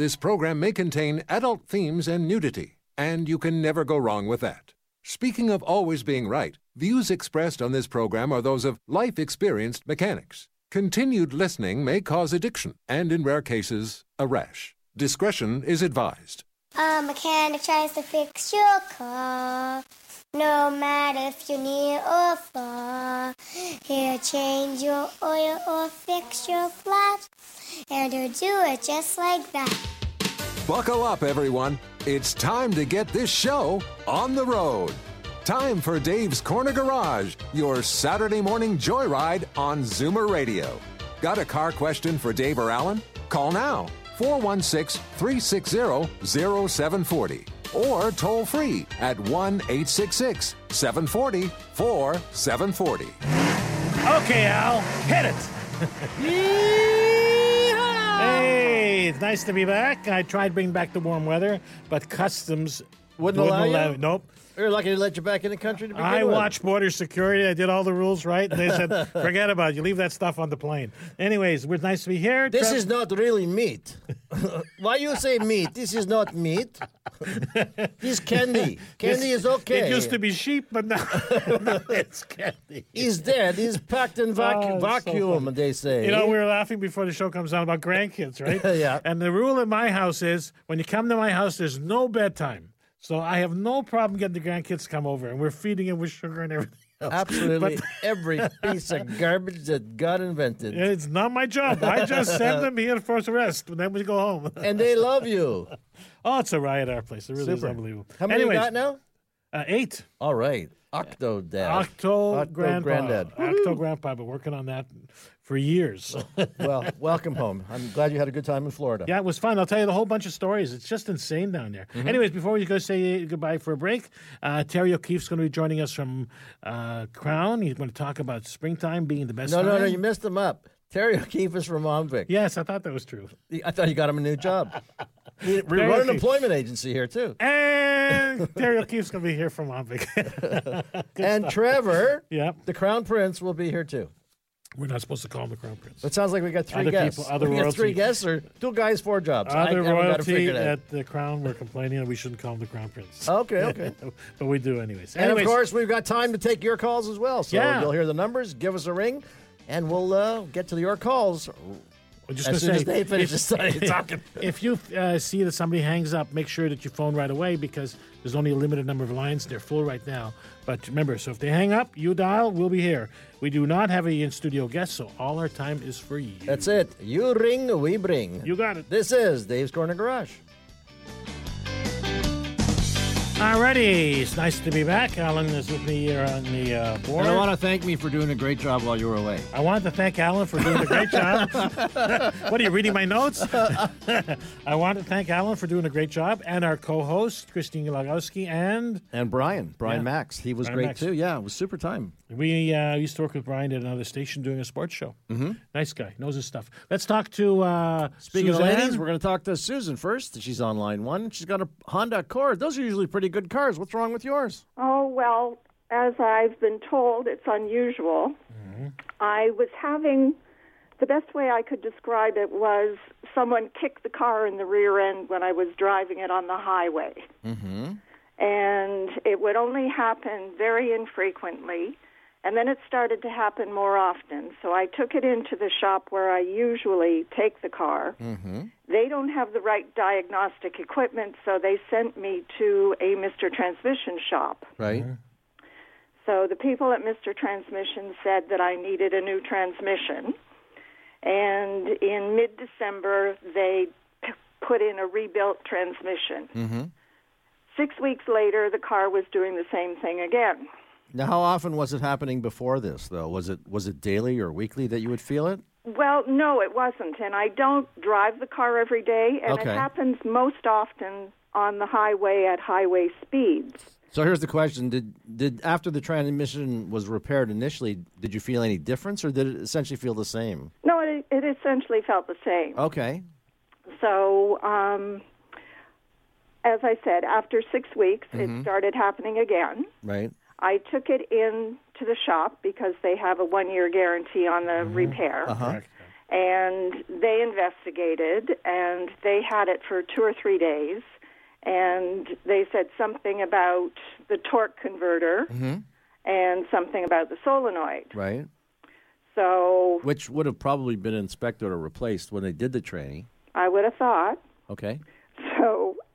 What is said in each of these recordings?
This program may contain adult themes and nudity, and you can never go wrong with that. Speaking of always being right, views expressed on this program are those of life experienced mechanics. Continued listening may cause addiction and, in rare cases, a rash. Discretion is advised. A mechanic tries to fix your car. No matter if you're near or far, he'll change your oil or fix your flat, and he'll do it just like that. Buckle up, everyone. It's time to get this show on the road. Time for Dave's Corner Garage, your Saturday morning joyride on Zoomer Radio. Got a car question for Dave or Alan? Call now 416 360 0740 or toll free at 1 866 740 4740. Okay, Al, hit it. hey, it's nice to be back. I tried bringing back the warm weather, but customs Wouldn't allow you? Nope. They're lucky to let you back in the country to begin I with. watched border security. I did all the rules right. And they said, forget about it. You leave that stuff on the plane. Anyways, we're nice to be here. This Trev- is not really meat. Why you say meat? This is not meat. this candy. Candy is okay. It used to be sheep, but now, now it's candy. He's dead. He's packed in vac- Oh, it's so vacuum, funny. they say. You know, we were laughing before the show comes on about grandkids, right? Yeah. And the rule in my house is when you come to my house, there's no bedtime. So I have no problem getting the grandkids to come over, and we're feeding them with sugar and everything else. Absolutely But every piece of garbage that God invented. it's not my job. I just send them here for the rest, and then we go home. And they love you. Oh, it's a riot our place. It really is unbelievable. How many Anyways, you got now? Uh, eight. All right. Octo dad. Octo, Octo grandpa. granddad. Octo grandpa. Been working on that for years. well, welcome home. I'm glad you had a good time in Florida. Yeah, it was fun. I'll tell you the whole bunch of stories. It's just insane down there. Mm-hmm. Anyways, before we go say goodbye for a break, uh, Terry O'Keefe's going to be joining us from uh, Krown. He's going to talk about springtime being the best No, no, time. no, you missed him up. Terry O'Keefe is from OMVIC. Yes, I thought that was true. I thought you got him a new job. we run an employment agency here, too. And Terry O'Keefe's going to be here from OMVIC. and Trevor, yeah, the Crown Prince, will be here, too. We're not supposed to call him the Crown Prince. It sounds like we got three Other guests. people- other we got royalty. three guests or two guys, four jobs. Other haven't got it royalty at the Crown were complaining that we shouldn't call him the Krown Prince. Okay, okay. but we do anyways. and anyways of course, we've got time to take your calls as well. So Yeah. you'll hear the numbers, give us a ring, and we'll uh, get to your calls. I'm just as soon say, as they finish if- talking. If you uh, see that somebody hangs up, make sure that you phone right away because there's only a limited number of lines. They're full right now. But remember, so if they hang up, you dial, we'll be here. We do not have a in-studio guest, so all our time is for you. That's it. You ring, we bring. You got it. This is Dave's Corner Garage. Alrighty, it's nice to be back. Alan is with me here on the uh, board. And I want to thank me for doing a great job while you were away. I wanted to thank Alan for doing a great job. what are you reading my notes? I want to thank Alan for doing a great job, and our co-host Christine Lagowski, and And Brian, Brian Yeah. Max. He was Brian great Max. too. Yeah, it was super time. We uh, used to work with Brian at another station doing a sports show. Mm-hmm. Nice guy, knows his stuff. Let's talk to uh, Speaking Suzanne. of ladies, we're going to talk to Susan first. She's on line one. She's got a Honda Accord. Those are usually pretty good cars. What's wrong with yours? Oh, well, as I've been told, it's unusual. I was having the best way I could describe it was someone kicked the car in the rear end when I was driving it on the highway. Mm-hmm. And it would only happen very infrequently. And then it started to happen more often. So I took it into the shop where I usually take the car. Mm-hmm. They don't have the right diagnostic equipment, so they sent me to a Mr. Transmission shop. Right. So the people at Mr. Transmission said that I needed a new transmission. And in mid December, they p- put in a rebuilt transmission. Mm-hmm. Six weeks later, the car was doing the same thing again. Now, how often was it happening before this, though? Was it was it daily or weekly that you would feel it? Well, no, it wasn't. And I don't drive the car every day, and Okay. it happens most often on the highway at highway speeds. So here's the question: Did did after the transmission was repaired initially, did you feel any difference, or did it essentially feel the same? No, it, it essentially felt the same. Okay. So, um, as I said, after six weeks, it started happening again. Right. I took it in to the shop because they have a one year guarantee on the repair. Uh-huh. And they investigated and they had it for two or three days. And they said something about the torque converter and something about the solenoid. Right. So Which would have probably been inspected or replaced when they did the training. I would have thought. Okay.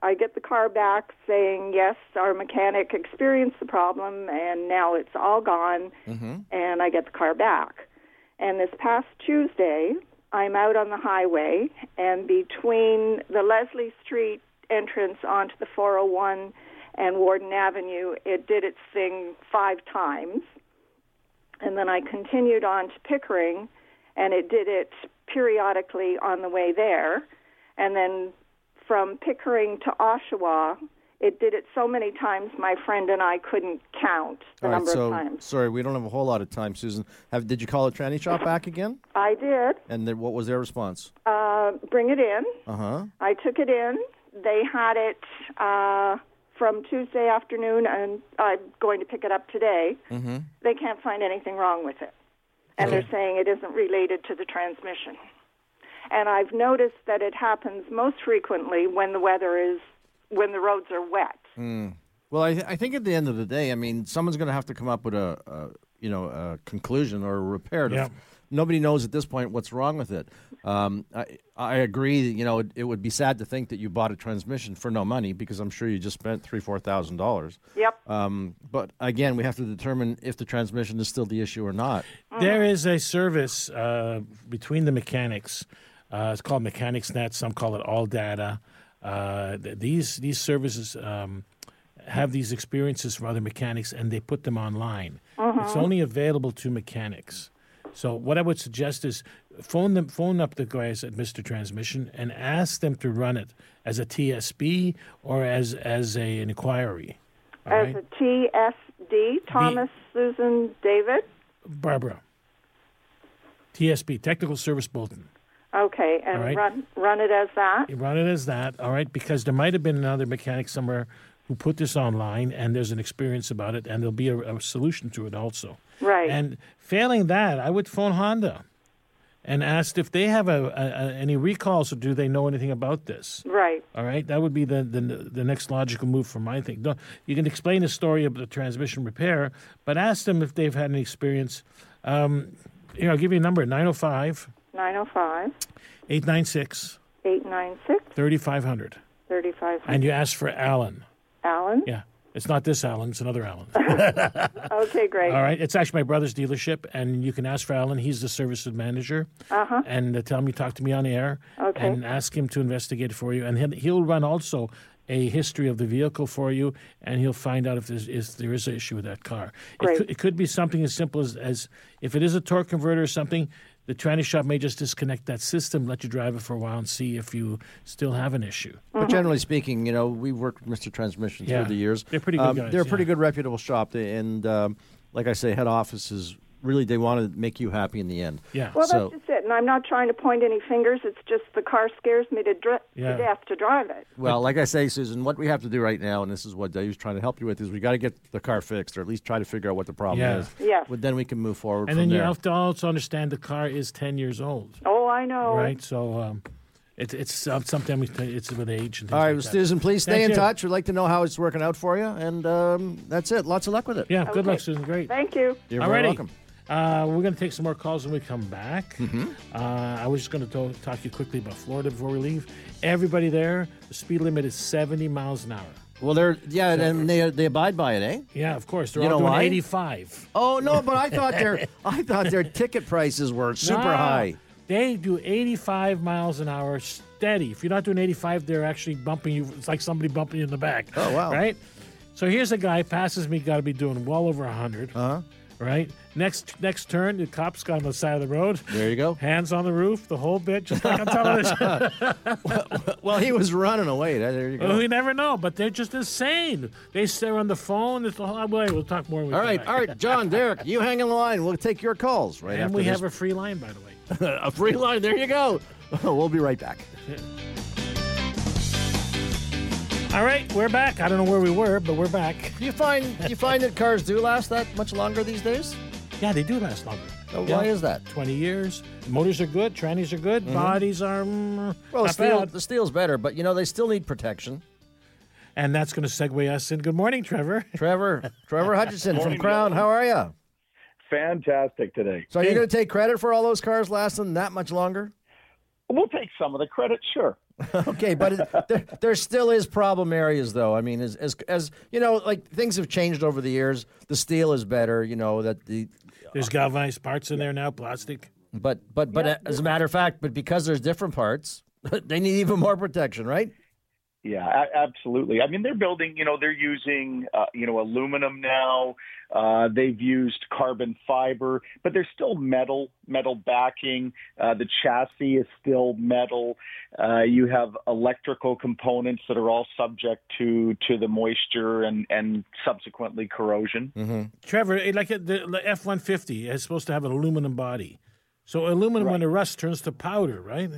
I get the car back saying, yes, our mechanic experienced the problem and now it's all gone, mm-hmm. and I get the car back. And this past Tuesday, I'm out on the highway, and between the Leslie Street entrance onto the 401 and Warden Avenue, it did its thing five times. And then I continued on to Pickering, and it did it periodically on the way there. And then from Pickering to Oshawa, it did it so many times my friend and I couldn't count the All right. number So of times. sorry, we don't have a whole lot of time, Susan. Have did you call the tranny shop back again? I did And then what was their response? uh, bring it in. Uh huh. I took it in. They had it uh, from Tuesday afternoon, and I'm going to pick it up today. Mm-hmm. They can't find anything wrong with it. And they're saying it isn't related to the transmission. And I've noticed that it happens most frequently when the weather is, when the roads are wet. Well, I, I think at the end of the day, I mean, someone's going to have to come up with a, a you know a conclusion or a repair. To Yeah. Nobody knows at this point what's wrong with it. Um, I, I agree. You know, it, it would be sad to think that you bought a transmission for no money because I'm sure you just spent three, four thousand dollars. Yep. Um, but again, we have to determine if the transmission is still the issue or not. There is a service uh, between the mechanics. Uh, it's called MechanicsNet. Some call it ALLDATA. Uh, th- these these services um, have these experiences from other mechanics, and they put them online. It's only available to mechanics. So what I would suggest is phone them, phone up the guys at Mister Transmission and ask them to run it as a TSB or as as a, an inquiry. As right? a TSD, Thomas Susan David. Barbara. TSB, Technical Service Bulletin. Okay, and right. run run it as that. You run it as that, all right, because there might have been another mechanic somewhere who put this online and there's an experience about it and there'll be a, a solution to it also. Right. And failing that, I would phone Honda and ask if they have a, a, any recalls or do they know anything about this. Right. All right, that would be the, the the next logical move for my thing. You can explain the story of the transmission repair, but ask them if they've had any experience. Um, you know, I'll give you a number 905 905 896 896 3500. 3500. And you ask for Alan. Alan? Yeah. It's not this Alan, it's another Alan. Okay, great. All right. It's actually my brother's dealership, and you can ask for Alan. He's the services manager. Uh-huh. And uh, tell him you talk to me on air. Okay. And ask him to investigate for you. And he'll, he'll run also a history of the vehicle for you, and he'll find out if, there's, if there is an issue with that car. It Great. could, it could be something as simple as, as if it is a torque converter or something, the tranny shop may just disconnect that system, let you drive it for a while, and see if you still have an issue. But generally speaking, you know, we've worked with Mr. Transmission Yeah. through the years. They're pretty good Um, guys, They're a pretty yeah. good, reputable shop, and um, like I say, head office is really they want to make you happy in the end. Yeah. Well, so that's just it. And I'm not trying to point any fingers. It's just the car scares me to, dr- Yeah. to death to drive it. well, like I say, Susan, what we have to do right now, and this is what Dave's trying to help you with, is we got to get the car fixed, or at least try to figure out what the problem Yeah. is. Yes. Well, then we can move forward. And from then you have to also understand the car is 10 years old. Oh, I know. right? So um, it's it's uh, sometimes it's with age and All right, like well, that. Susan, please stay Thank in you. touch. We'd like to know how it's working out for you, and um, that's it. Lots of luck with it. Yeah, good luck, Susan. Great. Thank you. You're very Alrighty. welcome. Uh, we're going to take some more calls when we come back. Mm-hmm. Uh, I was just going to talk to you quickly about Florida before we leave. Everybody there, the speed limit is 70 miles an hour. Well, they're yeah, and they they abide by it, eh? Yeah, of course. They're You all doing why? 85. Oh no, but I thought their I thought their ticket prices were super No, high. They do 85 miles an hour steady. If you're not doing 85, they're actually bumping you. It's like somebody bumping you in the back. Oh, wow. Right? So here's a guy passes me, got to be doing well over 100. Uh-huh. right? Next next turn, the cops got on the side of the road. There you go. Hands on the roof, the whole bit, just like on television. Well, he was running away. There you go. well, we never know, but they're just insane. They stare on the phone. It's the whole way. We'll talk more. All right, all right, John, Derek, you hang on the line. We'll take your calls right And after we this. have a free line, by the way. a free line. There you go. we'll be right back. All right, we're back. I don't know where we were, but we're back. Do you find do you find that cars do last that much longer these days? Yeah, they do last longer. Uh, Yeah. Why is that? 20 years. Motors are good. Trannies are good. Bodies are mm, Well, the not steel, bad. the steel's better, but you know they still need protection. And that's going to segue us in. Good morning, Trevor. Trevor, Trevor Hutchinson from Krown. John. How are you? Fantastic today. So are you going to take credit for all those cars lasting that much longer? We'll take some of the credit, sure. Okay, but it, there, there still is problem areas, though. I mean, as, as as you know, like things have changed over the years. The steel is better. You know that the, There's galvanized parts in there now, plastic. but but but as a matter of fact, but because there's different parts, they need even more protection, right? Yeah, absolutely. I mean, they're building. You know, they're using uh, you know aluminum now. Uh, they've used carbon fiber, but there's still metal, metal backing. Uh, the chassis is still metal. Uh, you have electrical components that are all subject to to the moisture and and subsequently corrosion. Trevor, like uh, the F 150 is supposed to have an aluminum body. So aluminum, when it rusts, turns to powder, right?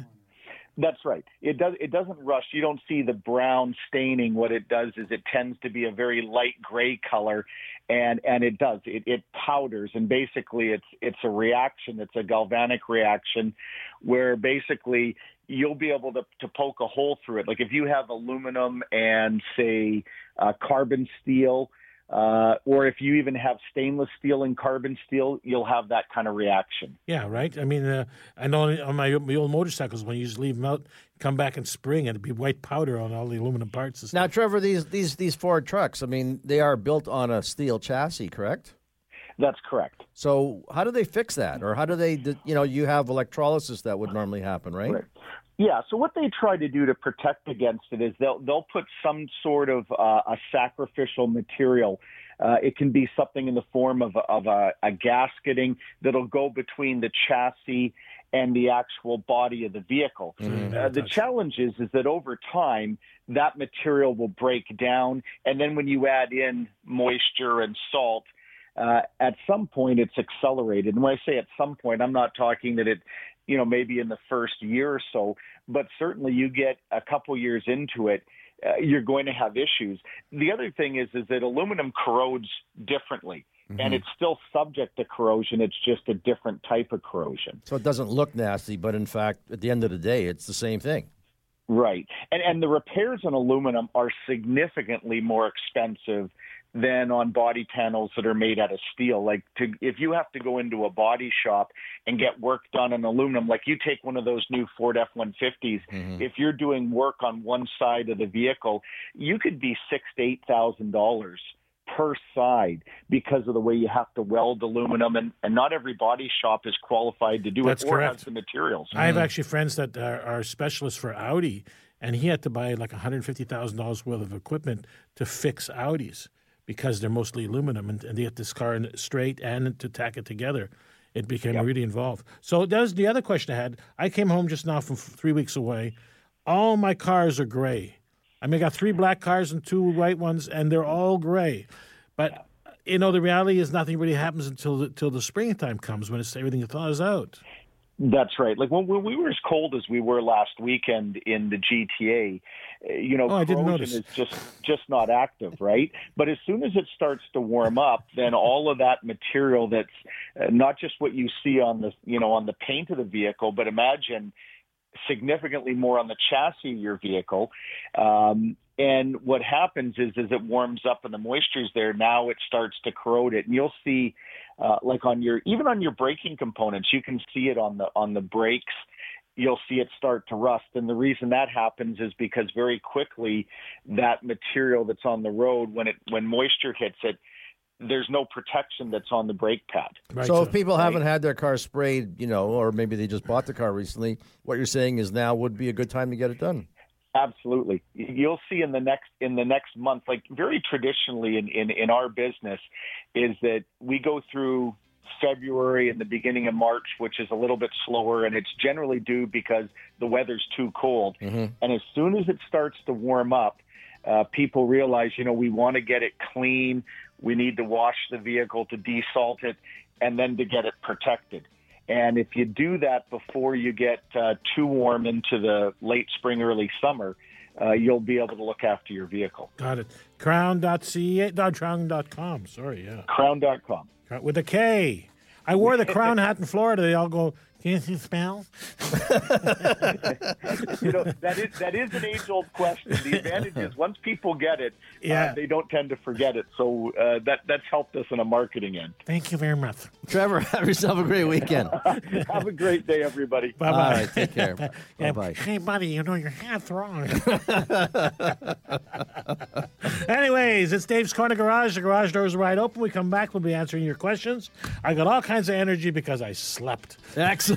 That's right. It does. It doesn't rush. You don't see the brown staining. What it does is it tends to be a very light gray color, and and it does. It, it powders, and basically it's it's a reaction. It's a galvanic reaction, where basically you'll be able to to poke a hole through it. Like if you have aluminum and say uh, carbon steel. Uh, or if you even have stainless steel and carbon steel, you'll have that kind of reaction. Yeah, right. I mean, uh, I know on my, my old motorcycles, when you just leave them out, come back in spring, and it'd be white powder on all the aluminum parts. And. Now, Trevor, these these these Ford trucks, I mean, they are built on a steel chassis, correct? That's correct. So how do they fix that, or how do they, you know, you have electrolysis that would normally happen, right? Right. Yeah. So what they try to do to protect against it is they'll they'll put some sort of uh, a sacrificial material. Uh, it can be something in the form of a, of a, a gasketing that'll go between the chassis and the actual body of the vehicle. Uh, the challenge is is that over time that material will break down, and then when you add in moisture and salt, uh, at some point it's accelerated. And when I say at some point, I'm not talking that it, you know, maybe in the first year or so, but certainly you get a couple years into it, uh, you're going to have issues. The other thing is, is that aluminum corrodes differently. And it's still subject to corrosion. It's just a different type of corrosion. So it doesn't look nasty, but in fact, at the end of the day, it's the same thing. Right. And and the repairs on aluminum are significantly more expensive than on body panels that are made out of steel. Like to if you have to go into a body shop and get work done on aluminum, like you take one of those new Ford F-150s, mm-hmm. if you're doing work on one side of the vehicle, you could be six to eight thousand dollars per side because of the way you have to weld aluminum and, and not every body shop is qualified to do That's it or correct. has the materials. I have mm-hmm. actually friends that are, are specialists for Audi, and he had to buy like $150,000 worth of equipment to fix Audis because they're mostly aluminum, and, and they get this car in straight and to tack it together. It became really involved. So that was the other question I had. I came home just now from three weeks away. All my cars are gray. I mean, I got three black cars and two white ones, and they're all gray. But you know, the reality is nothing really happens until the, until the springtime comes when it's everything thaws out. That's right. Like when, when we were as cold as we were last weekend in the GTA, you know, Oh, corrosion is just just not active, right? But as soon as it starts to warm up, then all of that material that's uh, not just what you see on the you know on the paint of the vehicle, but imagine significantly more on the chassis of your vehicle. Um, and what happens is, is it warms up and the moisture's there. Now it starts to corrode it, and you'll see, uh, like on your even on your braking components, you can see it on the on the brakes. You'll see it start to rust, and the reason that happens is because very quickly that material that's on the road, when it when moisture hits it, there's no protection that's on the brake pad. Right, so if people haven't had their car sprayed, you know, or maybe they just bought the car recently, what you're saying is now would be a good time to get it done. Absolutely. You'll see in the next in the next month, like very traditionally in, in, in our business, is that we go through February and the beginning of March, which is a little bit slower, and it's generally due because the weather's too cold. And as soon as it starts to warm up, uh, people realize, you know, we want to get it clean. We need to wash the vehicle to desalt it, and then to get it protected. And if you do that before you get uh, too warm into the late spring, early summer, uh, you'll be able to look after your vehicle. Got it. Krown.ca, dot krown.com. Sorry, yeah. Krown.com. With a K. I wore the crown hat in Florida. They all go, can you spell? you know that is that is an age old question. The advantage is once people get it, Yeah. uh, they don't tend to forget it. So uh, that that's helped us in a marketing end. Thank you very much. Trevor, have yourself a great weekend. Have a great day, everybody. Bye bye. right, take care. Bye bye. Hey, buddy, you know your hat's wrong. Anyways, it's Dave's Corner Garage. The garage doors are wide open. We come back. We'll be answering your questions. I got all kinds of energy because I slept. Excellent.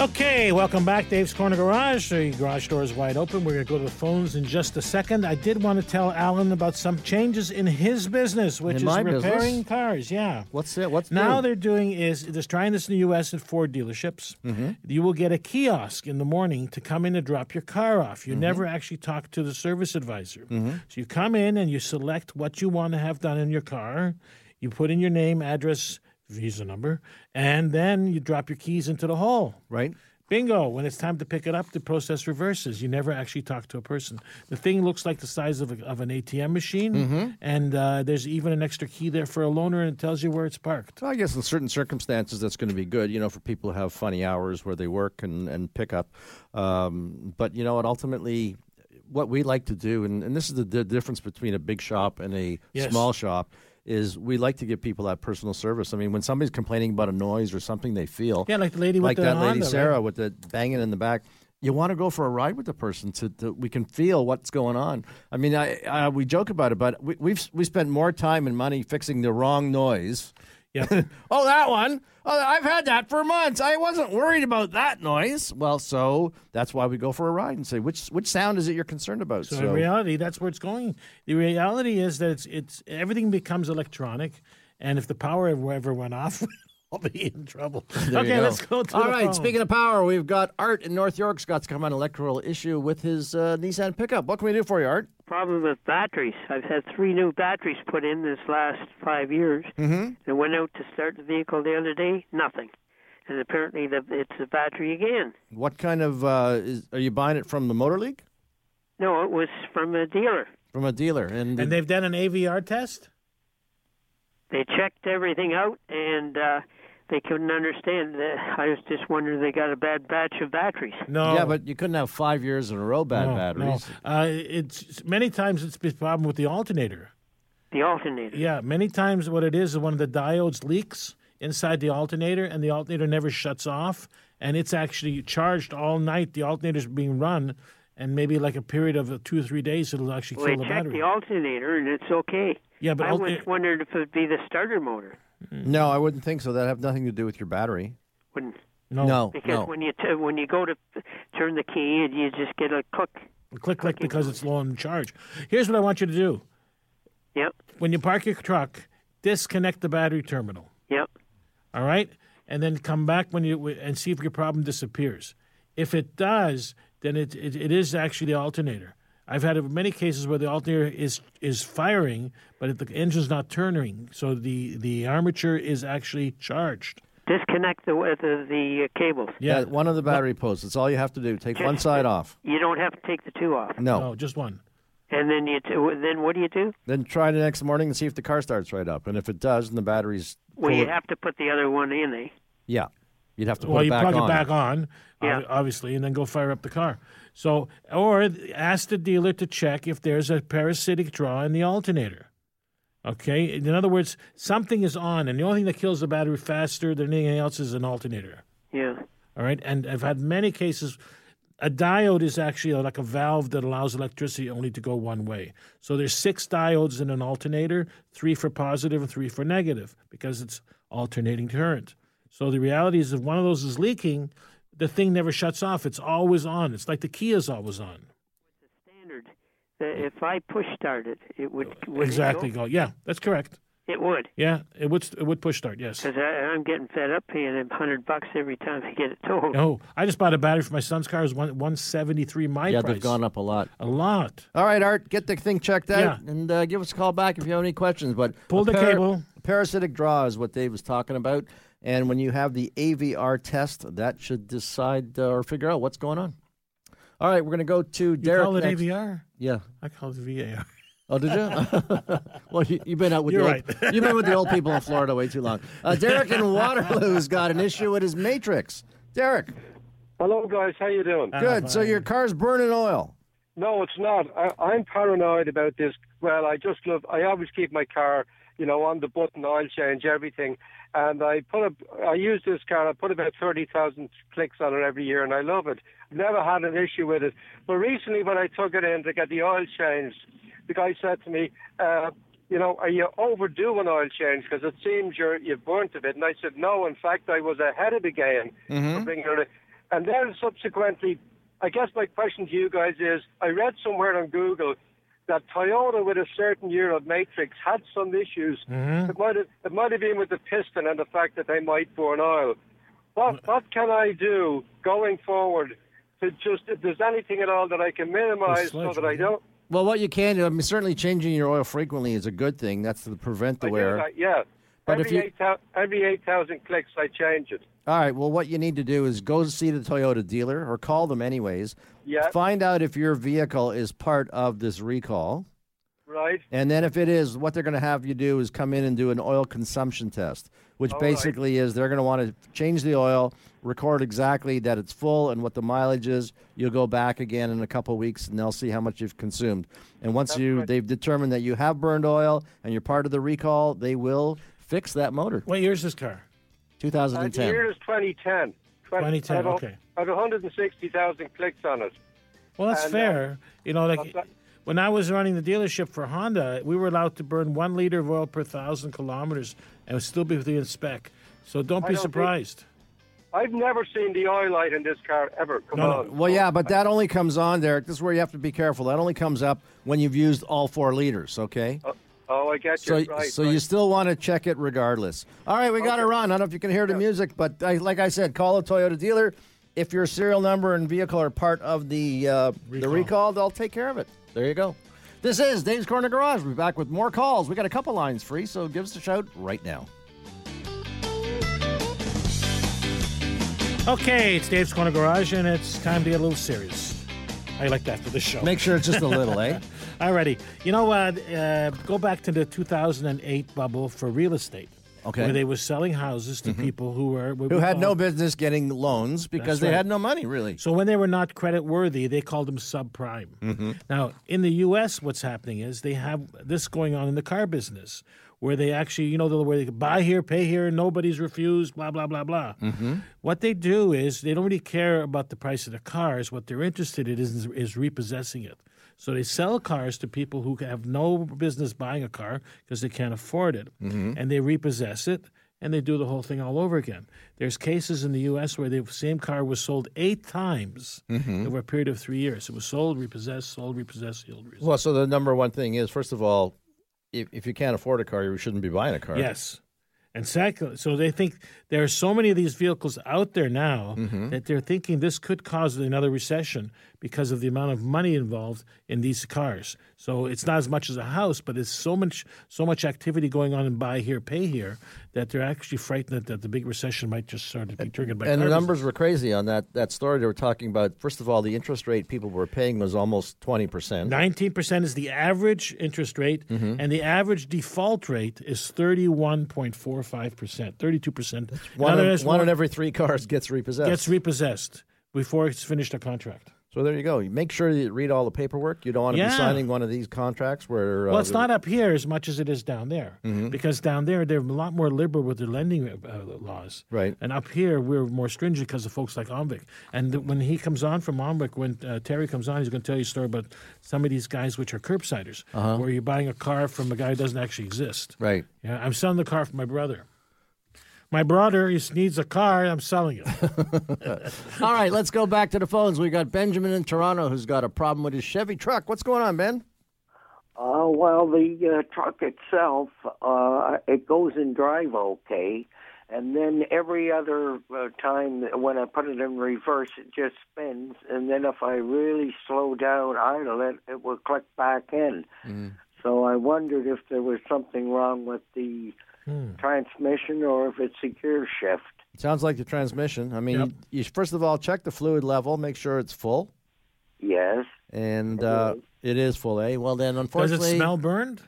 Okay, welcome back, Dave's Corner Garage. The garage door is wide open. We're going to go to the phones in just a second. I did want to tell Alan about some changes in his business, which In is repairing business? cars. Yeah. What's it? What's Now new? they're doing is they're trying this in the U.S. at Ford dealerships. Mm-hmm. You will get a kiosk in the morning to come in and drop your car off. You Mm-hmm. never actually talk to the service advisor. So you come in and you select what you want to have done in your car. You put in your name, address, visa number, and then you drop your keys into the hole. right? Bingo! When it's time to pick it up, the process reverses. You never actually talk to a person. The thing looks like the size of, a, of an ATM machine, Mm-hmm. and uh, there's even an extra key there for a loaner, and it tells you where it's parked. So I guess in certain circumstances that's going to be good, you know, for people who have funny hours where they work and, and pick up. Um, but, you know what, ultimately, what we like to do, and, and this is the, the difference between a big shop and a Yes. small shop, is we like to give people that personal service. I mean, when somebody's complaining about a noise or something they feel, Yeah, like the lady with like the that lady Honda, Sarah right? with the banging in the back. You want to go for a ride with the person to, to we can feel what's going on. I mean, I, I we joke about it, but we, we've we spent more time and money fixing the wrong noise. Yeah. oh, that one. Oh, I've had that for months. I wasn't worried about that noise. Well, so that's why we go for a ride and say which which sound is it you're concerned about. So, in reality, that's where it's going. The reality is that it's it's everything becomes electronic, and if the power ever went off, I'll be in trouble. There okay, you let's go to All the right. phone. Speaking of power, we've got Art in North York. Scott's come on an electrical issue with his uh, Nissan pickup. What can we do for you, Art? problem with batteries. I've had three new batteries put in this last five years. Mm-hmm. And went out to start the vehicle the other day, nothing. And apparently the, it's the battery again. What kind of uh, is, are you buying it from the Motor League? No, it was from a dealer. From a dealer, and, and they've done an AVR test. They checked everything out, and uh, they couldn't understand. Uh, I was just wondering they got a bad batch of batteries. No, yeah, but you couldn't have five years in a row bad no, batteries. No. Uh, it's many times it's a problem with the alternator. The alternator. Yeah, many times what it is is one of the diodes leaks inside the alternator, and the alternator never shuts off, and it's actually charged all night. The alternator's being run, and maybe like a period of uh, two or three days, it'll actually Well, kill they the checked battery. the alternator, and it's okay. Yeah, but I al- was wondering if it'd be the starter motor. No, mm-hmm. I wouldn't think so. That have nothing to do with your battery. Wouldn't no, No, because no. when you t- when you go to turn the key, and you just get a click. click click because it's low on charge. Here's what I want you to do: Yep, when you park your truck, disconnect the battery terminal. yep. All right, and then come back when you and see if your problem disappears. If it does, then it it, it is actually the alternator. I've had many cases where the alternator is is firing, but the engine's not turning, so the the armature is actually charged. Disconnect the the, the uh, cables. Yeah, Uh, one of the battery posts. That's all you have to do. Take one side off. You don't have to take the two off. No. no, just one. And then you t- then what do you do? Then try the next morning and see if the car starts right up. And if it does, and the battery's Well, you of- have to put the other one in, eh? yeah, you'd have to put Well, it you back plug on. it back on, Yeah. obviously, and then go fire up the car. So, or ask the dealer to check if there's a parasitic draw in the alternator. Okay, in other words, something is on, and the only thing that kills the battery faster than anything else is an alternator. Yeah. All right, and I've had many cases. A diode is actually like a valve that allows electricity only to go one way. So there's six diodes in an alternator, three for positive and three for negative, because it's alternating current. So the reality is, if one of those is leaking, the thing never shuts off. It's always on. It's like the key is always on. With the standard. that If I push start it, it would, would it exactly. go? Go. Yeah, that's correct. It would. Yeah, it would. It would push start. Yes. Because I'm getting fed up paying him hundred bucks every time I get it towed. Oh, I just bought a battery for my son's car. It was one one seventy three. My yeah, price. they've gone up a lot. a lot. All right, Art, get the thing checked out Yeah. and uh, give us a call back if you have any questions. But Pull a the cable. Parasitic draw is what Dave was talking about. And when you have the AVR test, that should decide uh, or figure out what's going on. All right, we're going to go to Derek. You Derek. call it next. AVR? Yeah. I call it VAR. Oh, did you? well, you, you've been out with You're the right. old, you've been with the old people in Florida way too long. Uh, Derek in Waterloo's got an issue with his matrix. Derek, Hello, guys. How you doing? good. So your car's burning oil. No, it's not. I, I'm paranoid about this. Well, I just love. I always keep my car, you know, on the button, oil change, everything. And I put up. I use this car. I put about thirty thousand clicks on it every year, and I love it. I've never had an issue with it. But recently, when I took it in to get the oil changed, the guy said to me, uh, "You know, are you overdue an oil change? Because it seems you're you've burnt a bit." And I said, "No. In fact, I was ahead of the game for bringing it." in." And then subsequently, I guess my question to you guys is I read somewhere on Google that Toyota with a certain year of Matrix had some issues. Mm-hmm. It might have it might have been with the piston and the fact that they might burn oil. What mm. what can I do going forward to just if there's anything at all that I can minimize so sludge, that I don't Well, what you can do, I mean, certainly changing your oil frequently is a good thing. That's to prevent the I wear. that, yeah. But if you- eight every eight thousand clicks I change it. All right. Well, what you need to do is go see the Toyota dealer or call them anyways. Yeah. Find out if your vehicle is part of this recall. Right? And then if it is, what they're going to have you do is come in and do an oil consumption test, which All right. basically is they're going to want to change the oil, record exactly that it's full and what the mileage is. You'll go back again in a couple of weeks and they'll see how much you've consumed. And once you right. they've determined that you have burned oil and you're part of the recall, they will fix that motor. What year's this car? Uh, the 2010. year is 2010. 2010, I have okay. I have 160,000 clicks on it. Well, that's And, uh, fair. you know, like when I was running the dealership for Honda, we were allowed to burn one liter of oil per thousand kilometers and still be within spec. So don't I be don't think- surprised. I've never seen the oil light in this car ever. Come No, no. on. Well, yeah, but that only comes on, Derek. This is where you have to be careful. That only comes up when you've used all four liters, okay? Oh, I get So, you. right, so right. you still want to check it regardless. All right, we got to Okay. run. I don't know if you can hear the music, but I, like I said, call a Toyota dealer. If your serial number and vehicle are part of the uh, the Recall. recall, they'll take care of it. There you go. This is Dave's Corner Garage. We'll be back with more calls. We got a couple lines free, so give us a shout right now. Okay, it's Dave's Corner Garage, and it's time to get a little serious. I like that for the show. Make sure it's just a little, eh? Alrighty. You know what? Uh, go back to the 2008 bubble for real estate. Okay. Mm-hmm. Where they were selling houses to people who were Who we had no business getting loans because they right. had no money, really. So when they were not credit worthy, they called them subprime. Mm-hmm. Now, in the U.S., what's happening is they have this going on in the car business, where they actually, you know, the where they buy here, pay here, nobody's refused, blah blah blah blah. Mm-hmm. What they do is they don't really care about the price of the cars. What they're interested in is, is repossessing it. So they sell cars to people who have no business buying a car because they can't afford it, mm-hmm. and they repossess it. And they do the whole thing all over again. There's cases in the U.S. where the same car was sold eight times mm-hmm. over a period of three years. It was sold, repossessed, sold, repossessed, sold, repossessed. Well, so the number one thing is, first of all, if, if you can't afford a car, you shouldn't be buying a car. Yes. And second, so they think there are so many of these vehicles out there now Mm-hmm. that they're thinking this could cause another recession because of the amount of money involved in these cars. So it's not as much as a house, but it's so much so much activity going on in buy here, pay here that they're actually frightened that, that the big recession might just start to be triggered by And the numbers were crazy on that, that story. They were talking about, first of all, the interest rate people were paying was almost 20%. Nineteen percent is the average interest rate, Mm-hmm. and the average default rate is thirty-one point four five percent, thirty-two percent. One, in, one in every three cars gets repossessed. gets repossessed before it's finished a contract. so there you go. You make sure you read all the paperwork. You don't want to Yeah. be signing one of these contracts where. Well, uh, it's not up here as much as it is down there, Mm-hmm. because down there they're a lot more liberal with their lending uh, laws. Right. And up here we're more stringent because of folks like OMVIC. And th- when he comes on from OMVIC, when uh, Terry comes on, he's going to tell you a story about some of these guys which are curbsiders, Uh-huh. where you're buying a car from a guy who doesn't actually exist. Right. Yeah, I'm selling the car for my brother. My brother he needs a car. I'm selling it. All right, let's go back to the phones. We got Benjamin in Toronto who's got a problem with his Chevy truck. What's going on, Ben? Uh, well, the uh, truck itself, uh, it goes in drive okay, and then every other uh, time when I put it in reverse, it just spins, and then if I really slow down, idle it, it will click back in. Mm. So I wondered if there was something wrong with the Hmm. transmission or if it's a gear shift. Sounds like the transmission. I mean, Yep. you, you first of all check the fluid level, make sure it's full, Yes. and It uh, is. it is full. Eh? Well, then, unfortunately, Does it smell burned?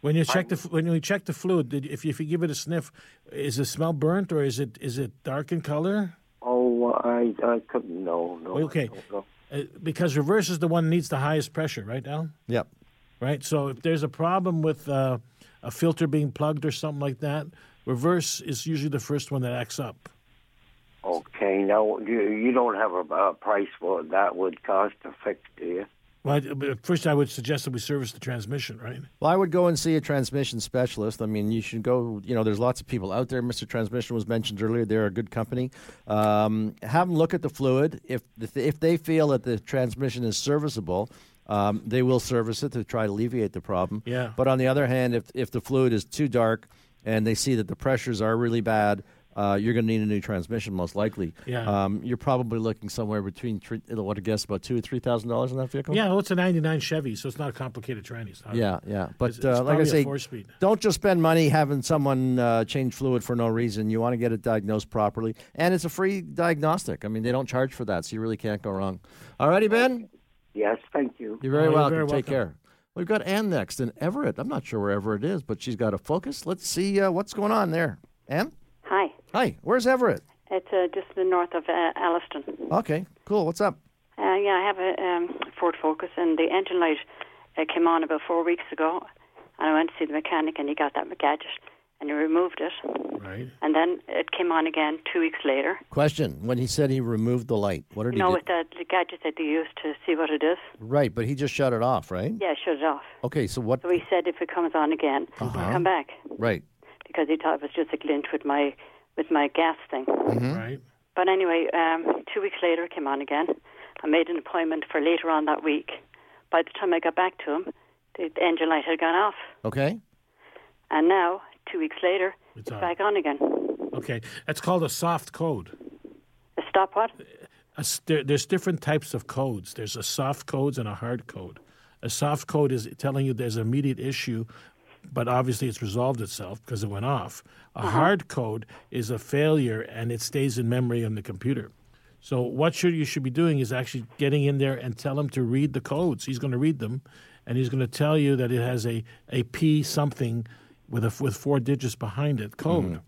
When you check the when you check the fluid, did, if you, if you give it a sniff, is it smell burnt or is it is it dark in color? Oh, I I couldn't. No, no. I Okay. don't know. Uh, because reverse is the one that needs the highest pressure, right, Al? Yep. Right. So if there's a problem with uh, a filter being plugged or something like that, reverse is usually the first one that acts up. Okay. Now you you don't have a, a price what that would cost to fix, do you? Well, first I would suggest that we service the transmission, right? Well, I would go and see a transmission specialist. I mean, you should go. You know, there's lots of people out there. Mr. Transmission was mentioned earlier. They're a good company. Um, have them look at the fluid. If if they feel that the transmission is serviceable, um, they will service it to try to alleviate the problem. Yeah. But on the other hand, if if the fluid is too dark and they see that the pressures are really bad. Uh, you're going to need a new transmission, most likely. Yeah. Um, you're probably looking somewhere between, three, what I guess, about two or three thousand dollars in that vehicle. Yeah, well, it's a '99 Chevy, so it's not a complicated tranny. Not- Yeah, yeah. But It's- it's uh, like I say, don't just spend money having someone uh, change fluid for no reason. You want to get it diagnosed properly, and it's a free diagnostic. I mean, they don't charge for that, so you really can't go wrong. All righty, Ben. Yes. Thank you. You're very Oh, you're welcome. very Take welcome. care. We've got Ann next in Everett. I'm not sure where Everett is, but she's got a focus. Let's see uh, what's going on there. Ann? Hi. Hi. Where's Everett? It's uh, just the north of uh, Alliston. Okay, cool. What's up? Uh, yeah, I have a um, Ford Focus, and the engine light uh, came on about four weeks ago. And I went to see the mechanic, and he got that gadget, and he removed it. Right. And then it came on again two weeks later. Question. When he said he removed the light, what did You know, he with do? that the gadget that they use to see what it is. Right, but he just shut it off, right? Yeah, shut it off. Okay, so what? So he said if it comes on again, Uh-huh. come back Right. because he thought it was just a glitch with my with my gas thing. Mm-hmm. Right. But anyway, um, two weeks later it came on again. I made an appointment for later on that week. By the time I got back to him, the the engine light had gone off. Okay. And now, two weeks later, It's it's, back on again. Okay. That's called a soft code. A stop what? a there, there's different types of codes. There's a soft codes and a hard code. A soft code is telling you there's an immediate issue, but obviously it's resolved itself because it went off. A uh-huh. hard code is a failure and it stays in memory on the computer. So what should you should be doing is actually getting in there and tell him to read the codes. He's going to read them, and he's going to tell you that it has a, a P something with a with four digits behind it code,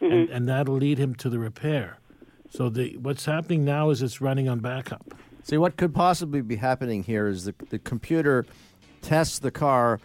mm-hmm. and, and that'll lead him to the repair. So the what's happening now is it's running on backup. See, what could possibly be happening here is the, the computer tests the car,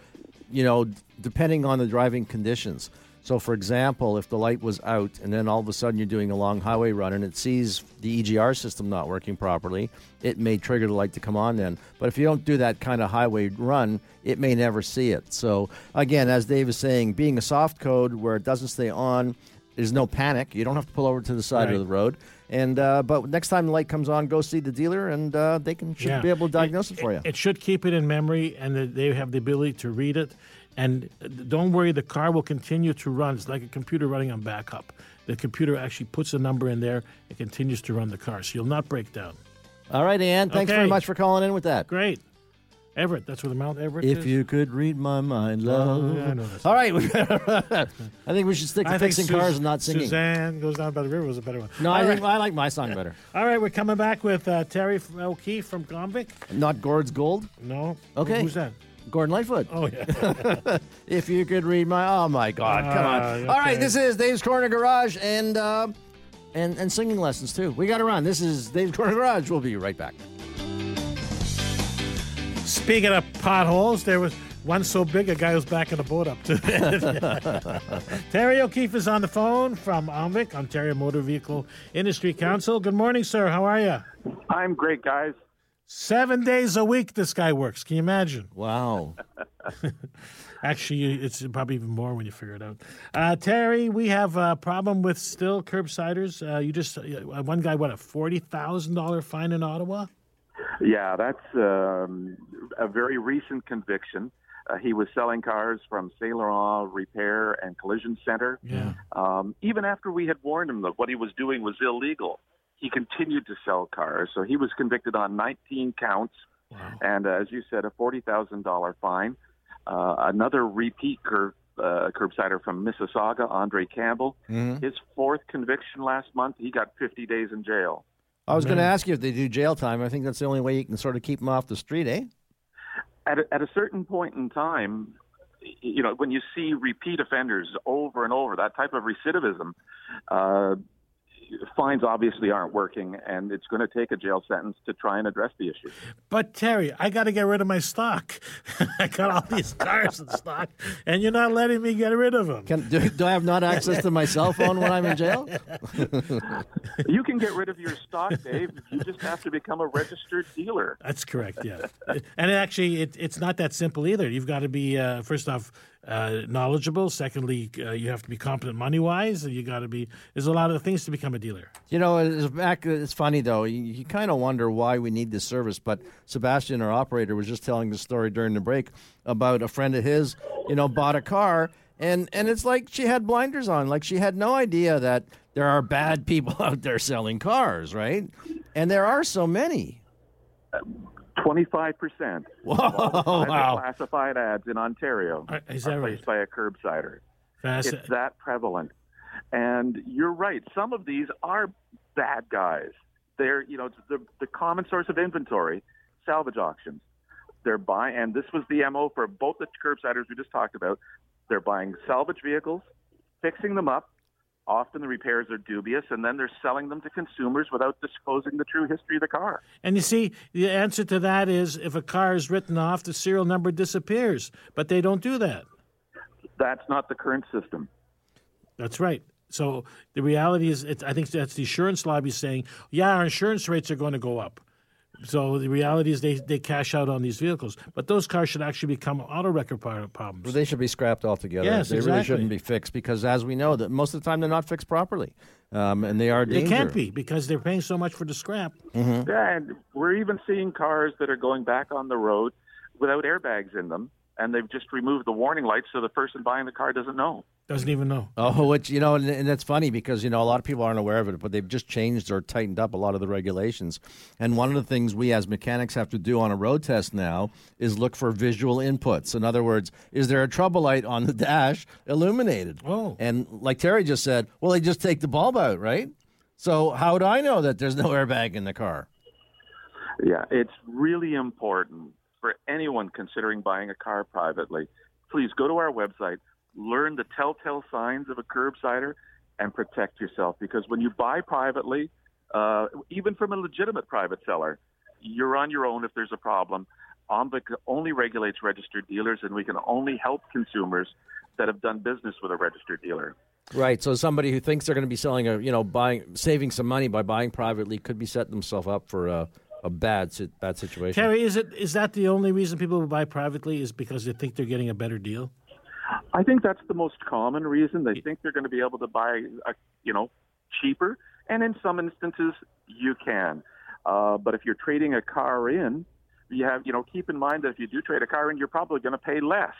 you know, depending on the driving conditions. So, for example, if the light was out and then all of a sudden you're doing a long highway run and it sees the EGR system not working properly, it may trigger the light to come on then. But if you don't do that kind of highway run, it may never see it. So, again, as Dave is saying, being a soft code where it doesn't stay on, there's no panic. You don't have to pull over to the side Right. of the road. And uh, but next time the light comes on, go see the dealer, and uh, they can should Yeah. be able to diagnose it, for you. It should keep it in memory, and they have the ability to read it. And uh, don't worry, the car will continue to run. It's like a computer running on backup. The computer actually puts a number in there and continues to run the car, so you'll not break down. All right, Ann. Thanks Okay. very much for calling in with that. Great. Everett, that's where the Mount Everett If is? If you could read my mind, love. Oh, yeah, I know that All right, I think we should stick to I fixing Sus- cars and not singing. Suzanne goes down by the river was a better one. No, All I right. think I like my song better. All right, we're coming back with uh, Terry O'Keefe from OMVIC. Not Gord's Gold. No. Okay. Who's that? Gordon Lightfoot. Oh, yeah. If you could read my, oh my God, come on! Ah, All right, this is Dave's Corner Garage and uh, and and singing lessons too. We got to run. This is Dave's Corner Garage. We'll be right back. Speaking of potholes, there was one so big a guy was backing a boat up to it. Terry O'Keefe is on the phone from OMVIC, Ontario Motor Vehicle Industry Council. Good morning, sir. How are you? I'm great, guys. Seven days a week this guy works. Can you imagine? Wow. Actually, it's probably even more when you figure it out. Uh, Terry, we have a problem with still curbsiders. Uh, you just uh, one guy, what a forty thousand dollar fine in Ottawa. Yeah, that's um, a very recent conviction. Uh, he was selling cars from Saint Laurent Repair and Collision Center. Yeah. Um, even after we had warned him that what he was doing was illegal, he continued to sell cars. So he was convicted on 19 counts, and uh, as you said, a $40,000 fine. Uh, another repeat curb, uh, curbsider from Mississauga, Andre Campbell. Mhm. His fourth conviction last month, he got 50 days in jail. I was going to ask you if they do jail time. I think that's the only way you can sort of keep them off the street, eh? at a, at a certain point in time, you know, when you see repeat offenders over and over, that type of recidivism, uh, fines obviously aren't working, and it's going to take a jail sentence to try and address the issue. But Terry, I got to get rid of my stock. I got all these cars in stock, and you're not letting me get rid of them. Can, do, do I have not access to my cell phone when I'm in jail? you can get rid of your stock, Dave. You just have to become a registered dealer. That's correct. Yeah, and actually, it, it's not that simple either. You've got to be uh, first off uh, knowledgeable. Secondly, uh, you have to be competent money wise. You got to be. There's a lot of things to become a dealer. You know, it's, back, it's funny though. You, you kind of wonder why we need this service. But Sebastian, our operator, was just telling the story during the break about a friend of his. You know, bought a car, and and it's like she had blinders on. Like she had no idea that there are bad people out there selling cars, right? And there are so many. Twenty-five percent. Wow. Classified ads in Ontario Uh, is that are right? placed by a curbsider. Fast- It's that prevalent. And you're right. Some of these are bad guys. They're, you know, the, the common source of inventory, salvage auctions. They're buying, and this was the MO for both the curbsiders we just talked about. They're buying salvage vehicles, fixing them up. Often the repairs are dubious, and then they're selling them to consumers without disclosing the true history of the car. And you see, the answer to that is if a car is written off, the serial number disappears. But they don't do that. That's not the current system. That's right. So the reality is, it's, I think that's the insurance lobby saying, yeah, our insurance rates are going to go up. So the reality is they, they cash out on these vehicles. But those cars should actually become auto record problems. Well, they should be scrapped altogether. Yes, they really shouldn't be fixed because, as we know, that most of the time they're not fixed properly, um, and they are They can't be because they're paying so much for the scrap. Mm-hmm. Yeah, and we're even seeing cars that are going back on the road without airbags in them, and they've just removed the warning lights so the person buying the car doesn't know. Doesn't even know. Oh, which you know, and, and it's funny because you know a lot of people aren't aware of it, but they've just changed or tightened up a lot of the regulations. And one of the things we as mechanics have to do on a road test now is look for visual inputs. In other words, is there a trouble light on the dash illuminated? Oh, and like Terry just said, well, they just take the bulb out, right? So how do I know that there's no airbag in the car? Yeah, it's really important for anyone considering buying a car privately. Please go to our website, learn the telltale signs of a curbsider, and protect yourself. Because when you buy privately, uh, even from a legitimate private seller, you're on your own if there's a problem. OMVIC only regulates registered dealers, and we can only help consumers that have done business with a registered dealer. Right. So somebody who thinks they're going to be selling a, you know, buying, saving some money by buying privately could be setting themselves up for a, a bad, bad situation. Terry, is it is that the only reason people will buy privately is because they think they're getting a better deal? I think that's the most common reason. They think they're going to be able to buy, a, you know, cheaper, and in some instances you can. Uh, but if you're trading a car in, you have, you know, keep in mind that if you do trade a car in, you're probably going to pay less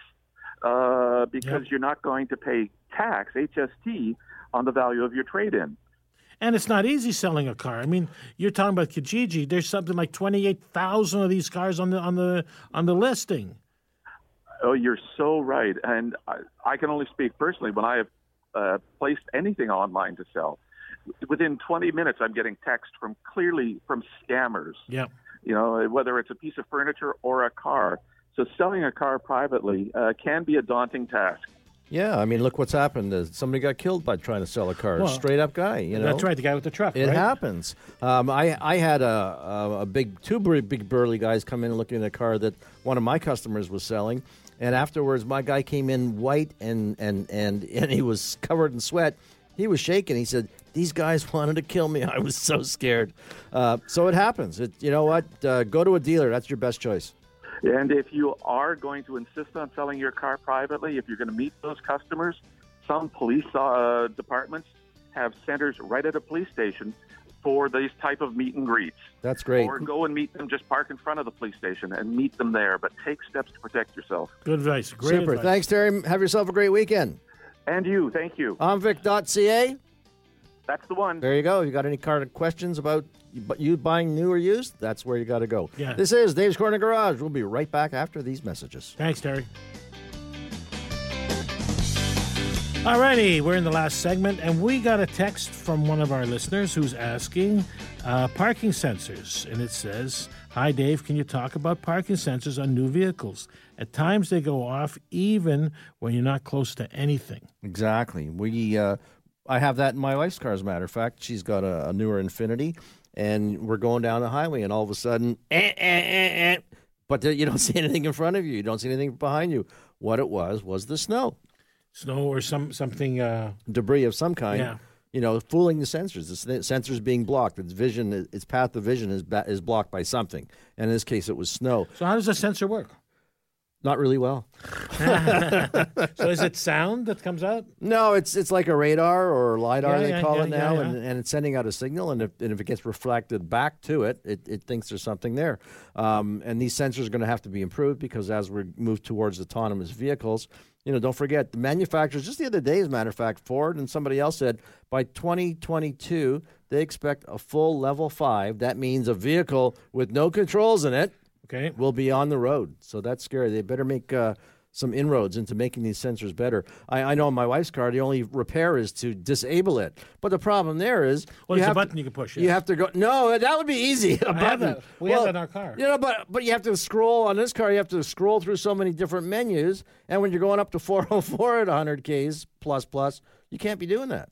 uh, because you're not going to pay tax HST on the value of your trade-in. And it's not easy selling a car. I mean, you're talking about Kijiji. There's something like twenty eight thousand of these cars on the on the on the listing. Oh, you're so right. And I, I can only speak personally when I have uh, placed anything online to sell. Within 20 minutes, I'm getting text from clearly from scammers. Yep. You know, whether it's a piece of furniture or a car. So selling a car privately uh, can be a daunting task. Yeah, I mean, look what's happened. Uh, Somebody got killed by trying to sell a car. Well, Straight up guy, you know. That's right, the guy with the truck. It right? happens. Um, I I had a, a a big two big burly guys come in looking at a car that one of my customers was selling, and afterwards my guy came in white and and and and he was covered in sweat. He was shaking. He said, "These guys wanted to kill me. I was so scared." Uh, so it happens. It, you know what? Uh, go to a dealer. That's your best choice. And if you are going to insist on selling your car privately, if you're going to meet those customers, some police uh, departments have centers right at a police station for these type of meet and greets. That's great. Or go and meet them, just park in front of the police station and meet them there. But take steps to protect yourself. Good advice. Great Super. advice. Thanks, Terry. Have yourself a great weekend. And you, thank you. Omvic.ca. That's the one. There you go. You got any car questions about you you buying new or used? That's where you got to go. Yeah. This is Dave's Corner Garage. We'll be right back after these messages. Thanks, Terry. Alrighty, we're in the last segment, and we got a text from one of our listeners who's asking uh, parking sensors, and it says, "Hi, Dave. Can you talk about parking sensors on new vehicles? At times they go off even when you're not close to anything." Exactly. We, uh, I have that in my wife's car. As a matter of fact, she's got a, a newer Infiniti, and we're going down the highway, and all of a sudden, eh, eh, eh, eh, but you don't see anything in front of you. You don't see anything behind you. What it was was the snow, Snow or some something. Uh, debris of some kind. Yeah. You know, fooling the sensors. The sensors being blocked. Its vision, its path of vision is ba- is blocked by something. And in this case, it was snow. so how does the sensor work? Not really well. so is it sound that comes out? No, it's it's like a radar or lidar Yeah, they yeah, call yeah, it now. And, and it's sending out a signal, and if and if it gets reflected back to it, it, it thinks there's something there. Um, and these sensors are going to have to be improved because as we move towards autonomous vehicles, you know, don't forget the manufacturers. Just the other day, as a matter of fact, Ford and somebody else said by 2022 they expect a full level five. That means a vehicle with no controls in it Okay. will be on the road. So that's scary. They better make uh, some inroads into making these sensors better. I, I know my wife's car, the only repair is to disable it. But the problem there is, Well, there's a button to, you can push, You have to go. No, that would be easy. A I have button. We have that in our car. You know, but but you have to scroll on this car. You have to scroll through so many different menus, and when you're going up to 404 at 100 k's plus plus, you can't be doing that.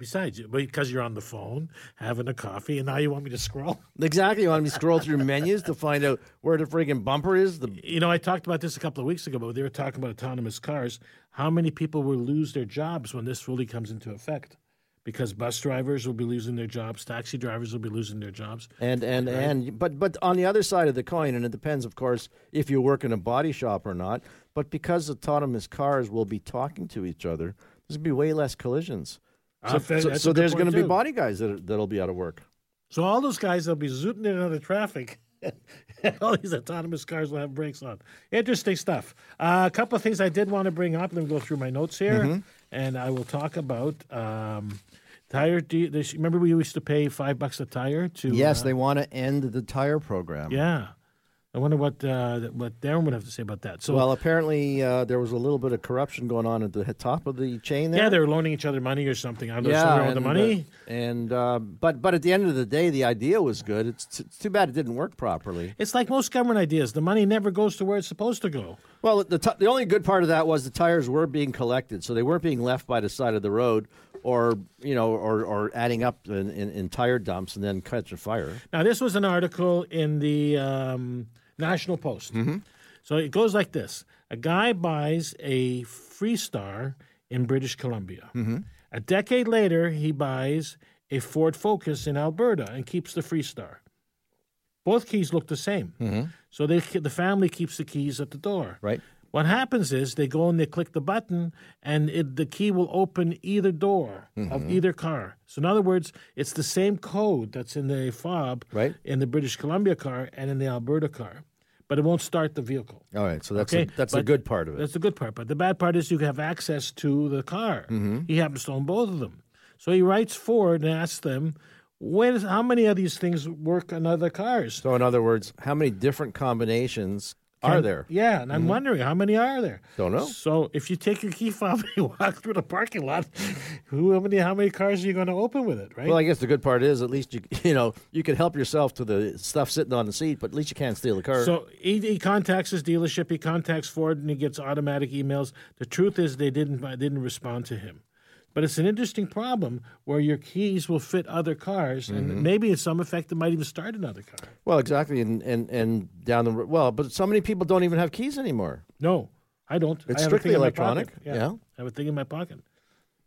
Besides, because you're on the phone having a coffee, and now you want me to scroll. Exactly. You want me to scroll through menus to find out where the friggin' bumper is. The You know, I talked about this a couple of weeks ago, but they were talking about autonomous cars. How many people will lose their jobs when this really comes into effect? Because bus drivers will be losing their jobs, taxi drivers will be losing their jobs. And and and but but on the other side of the coin, and it depends, of course, if you work in a body shop or not. But because autonomous cars will be talking to each other, there's gonna be way less collisions. So, so, so there's going to be body guys that are, that'll be out of work. So all those guys will be zooting in and out of traffic. all these autonomous cars will have brakes on. Interesting stuff. Uh, a couple of things I did want to bring up. Let me go through my notes here, Mm-hmm. and I will talk about um, tire. De- this, remember, we used to pay five bucks a tire to. yes, uh, they want to end the tire program. Yeah, I wonder what uh, what Darren would have to say about that. So, well, apparently uh, there was a little bit of corruption going on at the top of the chain there. yeah, they were loaning each other money or something. I don't know. yeah, with and, the money. uh, and uh, but but at the end of the day, the idea was good. It's, it's too bad it didn't work properly. It's like most government ideas. The money never goes to where it's supposed to go. Well, the t- the only good part of that was the tires were being collected, so they weren't being left by the side of the road, or you know, or, or adding up in, in, in tire dumps and then catching fire. Now, this was an article in the um, National Post. Mm-hmm. So it goes like this A guy buys a Freestar in British Columbia. Mm-hmm. A decade later, he buys a Ford Focus in Alberta and keeps the Freestar. Both keys look the same. Mm-hmm. So they, the family keeps the keys at the door. Right. What happens is they go and they click the button, and it, the key will open either door of either car. So in other words, it's the same code that's in the fob, Right. in the British Columbia car and in the Alberta car, but it won't start the vehicle. All right, so that's Okay, a, that's the good part of it. That's the good part. But the bad part is you have access to the car. Mm-hmm. He happens to own both of them. So he writes Ford and asks them, When, how many of these things work on other cars? So, in other words, how many different combinations are there? Yeah, and I'm mm-hmm. wondering how many are there. Don't know. So if you take your key fob and you walk through the parking lot, who how many how many cars are you going to open with it, right? Well, I guess the good part is at least you you know you can help yourself to the stuff sitting on the seat, but at least you can't steal the car. So he, he contacts his dealership. He contacts Ford, and he gets automatic emails. The truth is, they didn't they didn't respond to him. But it's an interesting problem where your keys will fit other cars, Mm-hmm. and maybe in some effect, it might even start another car. well, exactly, and and and down the well, but so many people don't even have keys anymore. No, I don't. It's I strictly thing in my electronic, pocket. yeah. I have a thing in my pocket.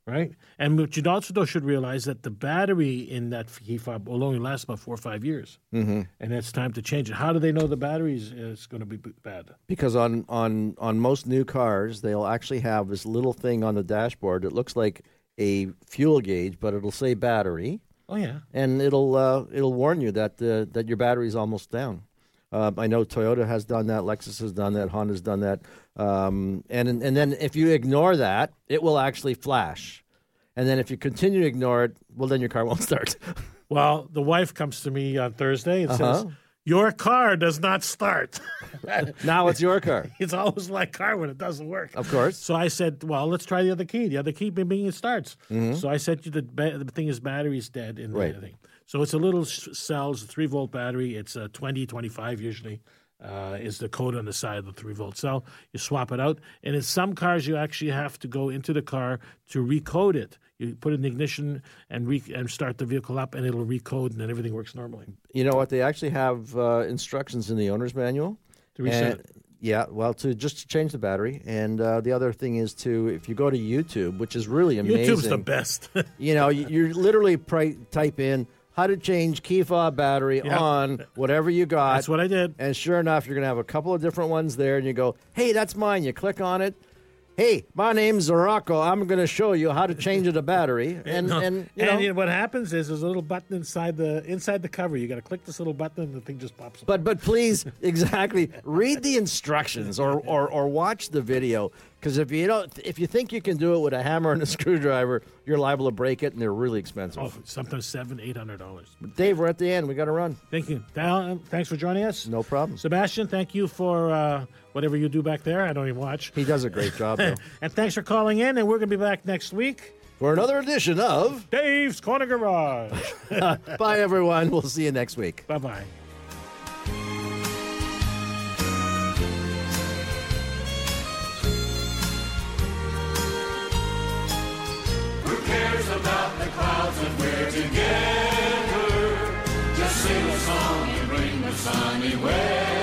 Right? And what you also though should realize that the battery in that key fob will only last about four or five years, Mm-hmm. and it's time to change it. How do they know the battery is, going to be bad? Because on, on, on most new cars, they'll actually have this little thing on the dashboard that looks like a fuel gauge, but it'll say battery. Oh yeah. and it'll uh, it'll warn you that uh, that your battery's almost down. Uh, I know Toyota has done that, Lexus has done that, Honda's done that, um, and and then if you ignore that, it will actually flash, and then if you continue to ignore it, well, then your car won't start. Well, the wife comes to me on Thursday and says, Uh-huh. "Your car does not start." now it's your car. it's always my car when it doesn't work. Of course. So I said, "Well, let's try the other key. The other key, maybe it starts." Mhm. So I said, "You the, the thing is battery's dead in Right. the thing." So it's a little cells, a three volt battery. It's a 20, 25 usually. Uh, is the code on the side of the three volt cell? You swap it out, and in some cars you actually have to go into the car to recode it. You put it in the ignition and re- and start the vehicle up, and it'll recode, and then everything works normally. You know what? They actually have uh, instructions in the owner's manual. To reset And- Yeah, well, to just to change the battery, and uh, the other thing is to if you go to YouTube, which is really amazing. YouTube's the best. you know, you, you literally pri- type in how to change key fob battery Yeah. on whatever you got. That's what I did. And sure enough, you're going to have a couple of different ones there, and you go, hey, that's mine. You click on it. Hey, my name's Zorocco. I'm going to show you how to change it a battery. And, No. and, you and you know, what happens is there's a little button inside the inside the cover. You got to click this little button, and the thing just pops up. But but please exactly read the instructions or, or, or watch the video because if you don't if you think you can do it with a hammer and a screwdriver, you're liable to break it and they're really expensive. Oh, sometimes seven, eight hundred dollars. Dave, we're at the end. We got to run. Thank you. Dal, thanks for joining us. No problem. Sebastian, thank you for uh, whatever you do back there. I don't even watch. He does a great job and thanks for calling in. And we're going to be back next week For another edition of Dave's Corner Garage. Bye everyone. We'll see you next week. bye bye. Together? Just sing a song and bring the sunny weather.